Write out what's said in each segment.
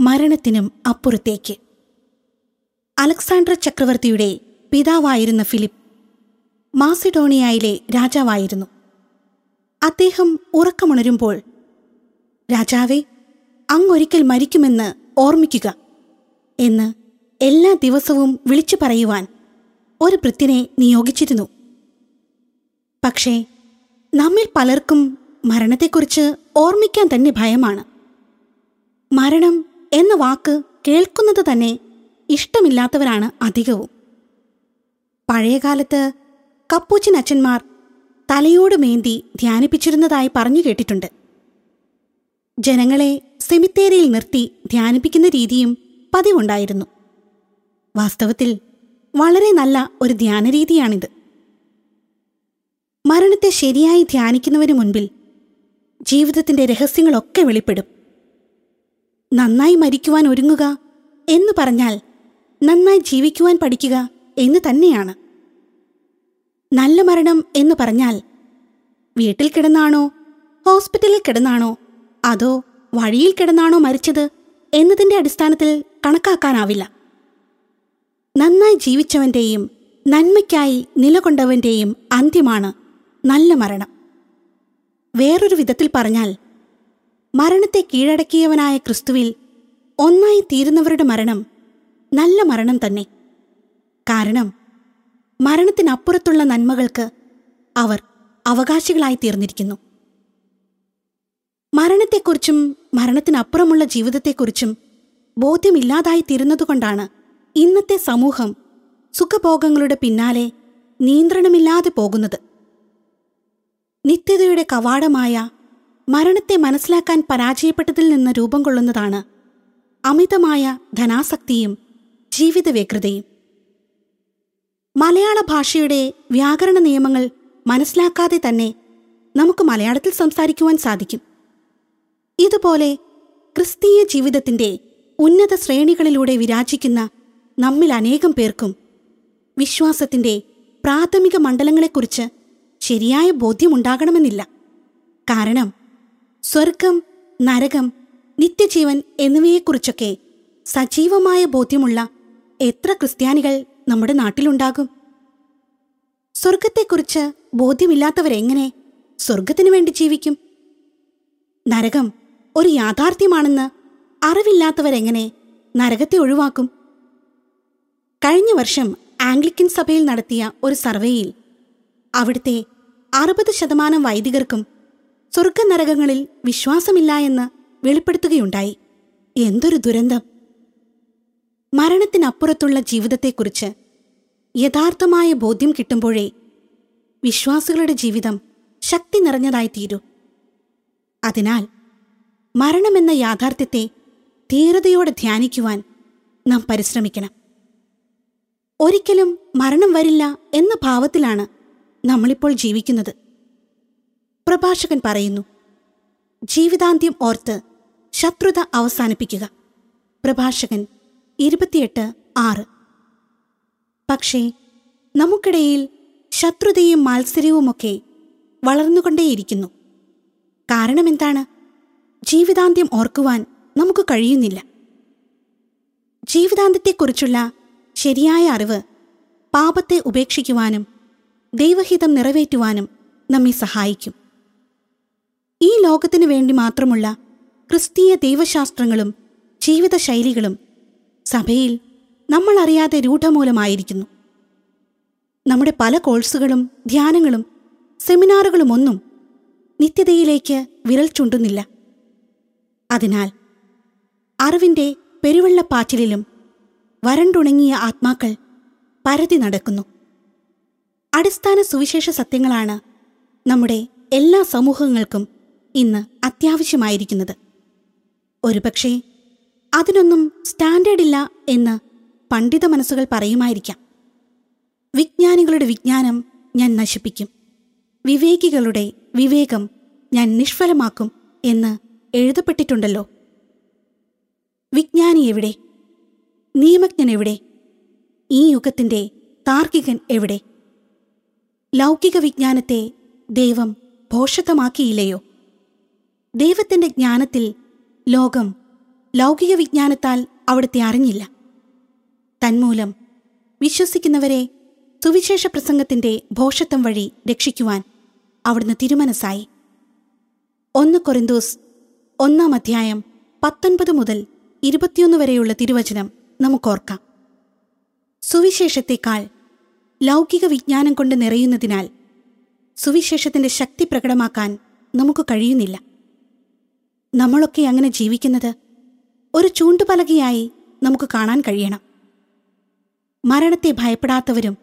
മരണത്തിനും അപ്പുറത്തേക്ക്. അലക്സാണ്ടർ ചക്രവർത്തിയുടെ പിതാവായിരുന്ന ഫിലിപ്പ് മാസിഡോണിയയിലെ രാജാവായിരുന്നു. അദ്ദേഹം ഉറക്കമുണരുമ്പോൾ രാജാവേ അങ്ങൊരിക്കൽ മരിക്കുമെന്ന് ഓർമ്മിക്കുക എന്ന് എല്ലാ ദിവസവും വിളിച്ചു പറയുവാൻ ഒരു ഭൃത്യനെ നിയോഗിച്ചിരുന്നു. പക്ഷേ നമ്മിൽ പലർക്കും മരണത്തെക്കുറിച്ച് ഓർമ്മിക്കാൻ തന്നെ ഭയമാണ്. മരണം എന്ന വാക്ക് കേൾക്കുന്നത് തന്നെ ഇഷ്ടമില്ലാത്തവരാണ് അധികവും. പഴയകാലത്ത് കപ്പൂച്ചിൻ അച്ഛന്മാർ തലയോട് മേന്തി ധ്യാനിപ്പിച്ചിരുന്നതായി പറഞ്ഞു കേട്ടിട്ടുണ്ട്. ജനങ്ങളെ സെമിത്തേരിയിൽ നിർത്തി ധ്യാനിപ്പിക്കുന്ന രീതിയും പതിവുണ്ടായിരുന്നു. വാസ്തവത്തിൽ വളരെ നല്ല ഒരു ധ്യാനരീതിയാണിത് മരണത്തെ ശരിയായി ധ്യാനിക്കുന്നവന് മുൻപിൽ ജീവിതത്തിന്റെ രഹസ്യങ്ങളൊക്കെ വെളിപ്പെടും. നന്നായി മരിക്കുവാൻ ഒരുങ്ങുക എന്ന് പറഞ്ഞാൽ നന്നായി ജീവിക്കുവാൻ പഠിക്കുക എന്ന് തന്നെയാണ്. നല്ല മരണം എന്ന് പറഞ്ഞാൽ വീട്ടിൽ കിടന്നാണോ ഹോസ്പിറ്റലിൽ കിടന്നാണോ അതോ വഴിയിൽ കിടന്നാണോ മരിച്ചത് എന്നതിന്റെ അടിസ്ഥാനത്തിൽ കണക്കാക്കാനാവില്ല. നന്നായി ജീവിച്ചവന്റെയും നന്മയ്ക്കായി നിലകൊണ്ടവന്റെയും അന്ത്യമാണ് നല്ല മരണം. വേറൊരു വിധത്തിൽ പറഞ്ഞാൽ മരണത്തെ കീഴടക്കിയവനായ ക്രിസ്തുവിൽ ഒന്നായി തീരുന്നവരുടെ മരണം നല്ല മരണം തന്നെ. കാരണം മരണത്തിനപ്പുറത്തുള്ള നന്മകൾക്ക് അവർ അവകാശികളായി തീർന്നിരിക്കുന്നു. മരണത്തെക്കുറിച്ചും മരണത്തിനപ്പുറമുള്ള ജീവിതത്തെക്കുറിച്ചും ബോധ്യമില്ലാതായി തീരുന്നതുകൊണ്ടാണ് ഇന്നത്തെ സമൂഹം സുഖഭോഗങ്ങളുടെ പിന്നാലെ നിയന്ത്രണമില്ലാതെ പോകുന്നത്. നിത്യതയുടെ കവാടമായ മരണത്തെ മനസ്സിലാക്കാൻ പരാജയപ്പെട്ടതിൽ നിന്ന് രൂപം കൊള്ളുന്നതാണ് അമിതമായ ധനാസക്തിയും ജീവിത വ്യഗ്രതയും മലയാള ഭാഷയുടെ വ്യാകരണ നിയമങ്ങൾ മനസ്സിലാക്കാതെ തന്നെ നമുക്ക് മലയാളത്തിൽ സംസാരിക്കുവാൻ സാധിക്കും. ഇതുപോലെ ക്രിസ്തീയ ജീവിതത്തിന്റെ ഉന്നത ശ്രേണികളിലൂടെ വിരാജിക്കുന്ന നമ്മിൽ അനേകം പേർക്കും വിശ്വാസത്തിന്റെ പ്രാഥമിക മണ്ഡലങ്ങളെക്കുറിച്ച് ശരിയായ ബോധ്യമുണ്ടാകണമെന്നില്ല കാരണം സ്വർഗം നരകം നിത്യജീവൻ എന്നിവയെക്കുറിച്ചൊക്കെ സജീവമായ ബോധ്യമുള്ള എത്ര ക്രിസ്ത്യാനികൾ നമ്മുടെ നാട്ടിലുണ്ടാകും? സ്വർഗത്തെക്കുറിച്ച് ബോധ്യമില്ലാത്തവരെങ്ങനെ സ്വർഗത്തിനു വേണ്ടി ജീവിക്കും? നരകം ഒരു യാഥാർത്ഥ്യമാണെന്ന് അറിവില്ലാത്തവരെങ്ങനെ നരകത്തെ ഒഴിവാക്കും? കഴിഞ്ഞ വർഷം ആംഗ്ലിക്കൻ സഭയിൽ നടത്തിയ ഒരു സർവേയിൽ അവിടുത്തെ അറുപത് ശതമാനം വൈദികർക്കും സ്വർഗനരകങ്ങളിൽ വിശ്വാസമില്ല എന്ന് വെളിപ്പെടുത്തുകയുണ്ടായി. എന്തൊരു ദുരന്തം. മരണത്തിനപ്പുറത്തുള്ള ജീവിതത്തെക്കുറിച്ച് യഥാർത്ഥമായ ബോധ്യം കിട്ടുമ്പോഴേ വിശ്വാസികളുടെ ജീവിതം ശക്തി നിറഞ്ഞതായിത്തീരൂ. അതിനാൽ മരണമെന്ന യാഥാർത്ഥ്യത്തെ ധീരതയോടെ ധ്യാനിക്കുവാൻ നാം പരിശ്രമിക്കണം. ഒരിക്കലും മരണം വരില്ല എന്ന ഭാവത്തിലാണ് നമ്മളിപ്പോൾ ജീവിക്കുന്നത്. പ്രഭാഷകൻ പറയുന്നു ജീവിതാന്ത്യം ഓർത്ത് ശത്രുത അവസാനിപ്പിക്കുക. പ്രഭാഷകൻ ഇരുപത്തിയെട്ട് ആറ്. പക്ഷേ നമുക്കിടയിൽ ശത്രുതയും മാത്സര്യവുമൊക്കെ വളർന്നുകൊണ്ടേയിരിക്കുന്നു. കാരണമെന്താണ്? ജീവിതാന്ത്യം ഓർക്കുവാൻ നമുക്ക് കഴിയുന്നില്ല. ജീവിതാന്ത്യത്തെക്കുറിച്ചുള്ള ശരിയായ അറിവ് പാപത്തെ ഉപേക്ഷിക്കുവാനും ദൈവഹിതം നിറവേറ്റുവാനും നമ്മെ സഹായിക്കും. ലോകത്തിനു വേണ്ടി മാത്രമുള്ള ക്രിസ്തീയ ദൈവശാസ്ത്രങ്ങളും ജീവിതശൈലികളും സഭയിൽ നമ്മൾ അറിയാതെ രൂഢമൂലമായിരിക്കുന്നു. നമ്മുടെ പല കോഴ്സുകളും ധ്യാനങ്ങളും സെമിനാറുകളും ഒന്നും നിത്യതയിലേക്ക് വിരൽ ചൂണ്ടുന്നില്ല. അതിനാൽ അറിവിന്റെ പെരുവെള്ളപ്പാച്ചിലും വരണ്ടുണങ്ങിയ ആത്മാക്കൾ പരതി നടക്കുന്നു. അടിസ്ഥാന സുവിശേഷ സത്യങ്ങളാണ് നമ്മുടെ എല്ലാ സമൂഹങ്ങൾക്കും ഇന്ന് അത്യാവശ്യമായിരിക്കുന്നത്. ഒരുപക്ഷെ അതിനൊന്നും സ്റ്റാൻഡേർഡ് ഇല്ല എന്ന് പണ്ഡിത മനസ്സുകൾ പറയുമായിരിക്കാം. വിജ്ഞാനികളുടെ വിജ്ഞാനം ഞാൻ നശിപ്പിക്കും. വിവേകികളുടെ വിവേകം ഞാൻ നിഷ്ഫലമാക്കും എന്ന് എഴുതപ്പെട്ടിട്ടുണ്ടല്ലോ. വിജ്ഞാനി എവിടെ? നിയമജ്ഞൻ എവിടെ? ഈ യുഗത്തിന്റെ താർക്കികൻ എവിടെ? ലൗകിക വിജ്ഞാനത്തെ ദൈവം ഭോഷത്വമാക്കിയില്ലയോ ദൈവത്തിന്റെ ജ്ഞാനത്തിൽ ലോകം ലൗകിക വിജ്ഞാനത്താൽ അവിടുത്തെ അറിഞ്ഞില്ല. തന്മൂലം വിശ്വസിക്കുന്നവരെ സുവിശേഷ പ്രസംഗത്തിന്റെ ഭോഷത്വം വഴി രക്ഷിക്കുവാൻ അവിടുന്ന് തിരുമനസായി ഒന്ന് കൊറിന്തോസ് ഒന്നാം അധ്യായം പത്തൊൻപത് മുതൽ ഇരുപത്തിയൊന്ന് വരെയുള്ള തിരുവചനം നമുക്കോർക്കാം. സുവിശേഷത്തെക്കാൾ ലൗകിക വിജ്ഞാനം കൊണ്ട് നിറയുന്നതിനാൽ സുവിശേഷത്തിന്റെ ശക്തി പ്രകടമാക്കാൻ നമുക്ക് കഴിയുന്നില്ല. നമ്മളൊക്കെ അങ്ങനെ ജീവിക്കുന്നത് ഒരു ചൂണ്ടുപലകയായി നമുക്ക് കാണാൻ കഴിയണം. മരണത്തെ ഭയപ്പെടാത്തവരും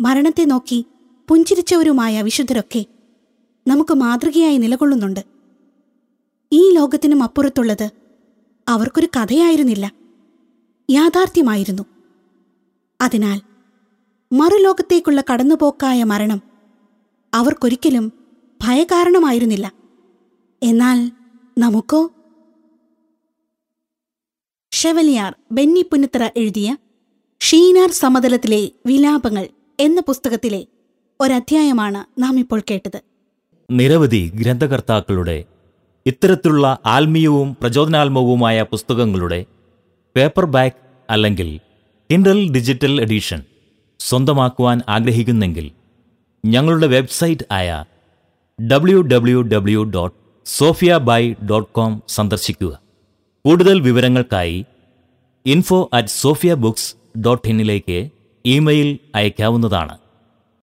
മരണത്തെ നോക്കി പുഞ്ചിരിച്ചവരുമായ വിശുദ്ധരൊക്കെ നമുക്ക് മാതൃകയായി നിലകൊള്ളുന്നുണ്ട്. ഈ ലോകത്തിനും അപ്പുറത്തുള്ളത് അവർക്കൊരു കഥയായിരുന്നില്ല. യാഥാർത്ഥ്യമായിരുന്നു. അതിനാൽ മറുലോകത്തേക്കുള്ള കടന്നുപോക്കായ മരണം അവർക്കൊരിക്കലും ഭയകാരണമായിരുന്നില്ല. എന്നാൽ നമുക്കോ? ഷെവലിയാർ ബെന്നി എഴുതിയ ഷീനാർ സമതലത്തിലെ വിലാപങ്ങൾ എന്ന പുസ്തകത്തിലെ ഒരധ്യായമാണ് നാം ഇപ്പോൾ കേട്ടത്. നിരവധി ഗ്രന്ഥകർത്താക്കളുടെ ഇത്തരത്തിലുള്ള ആത്മീയവും പ്രചോദനാത്മകവുമായ പുസ്തകങ്ങളുടെ പേപ്പർ ബാക്ക് അല്ലെങ്കിൽ കിൻഡൽ ഡിജിറ്റൽ എഡിഷൻ സ്വന്തമാക്കുവാൻ ആഗ്രഹിക്കുന്നെങ്കിൽ ഞങ്ങളുടെ വെബ്സൈറ്റ് ആയ W W W dot Sophia by dot com സന്ദർശിക്കുക. കൂടുതൽ വിവരങ്ങൾക്കായി info at Sophia books dot ഇന്നിലേക്ക് email അയയ്ക്കാവുന്നതാണ്.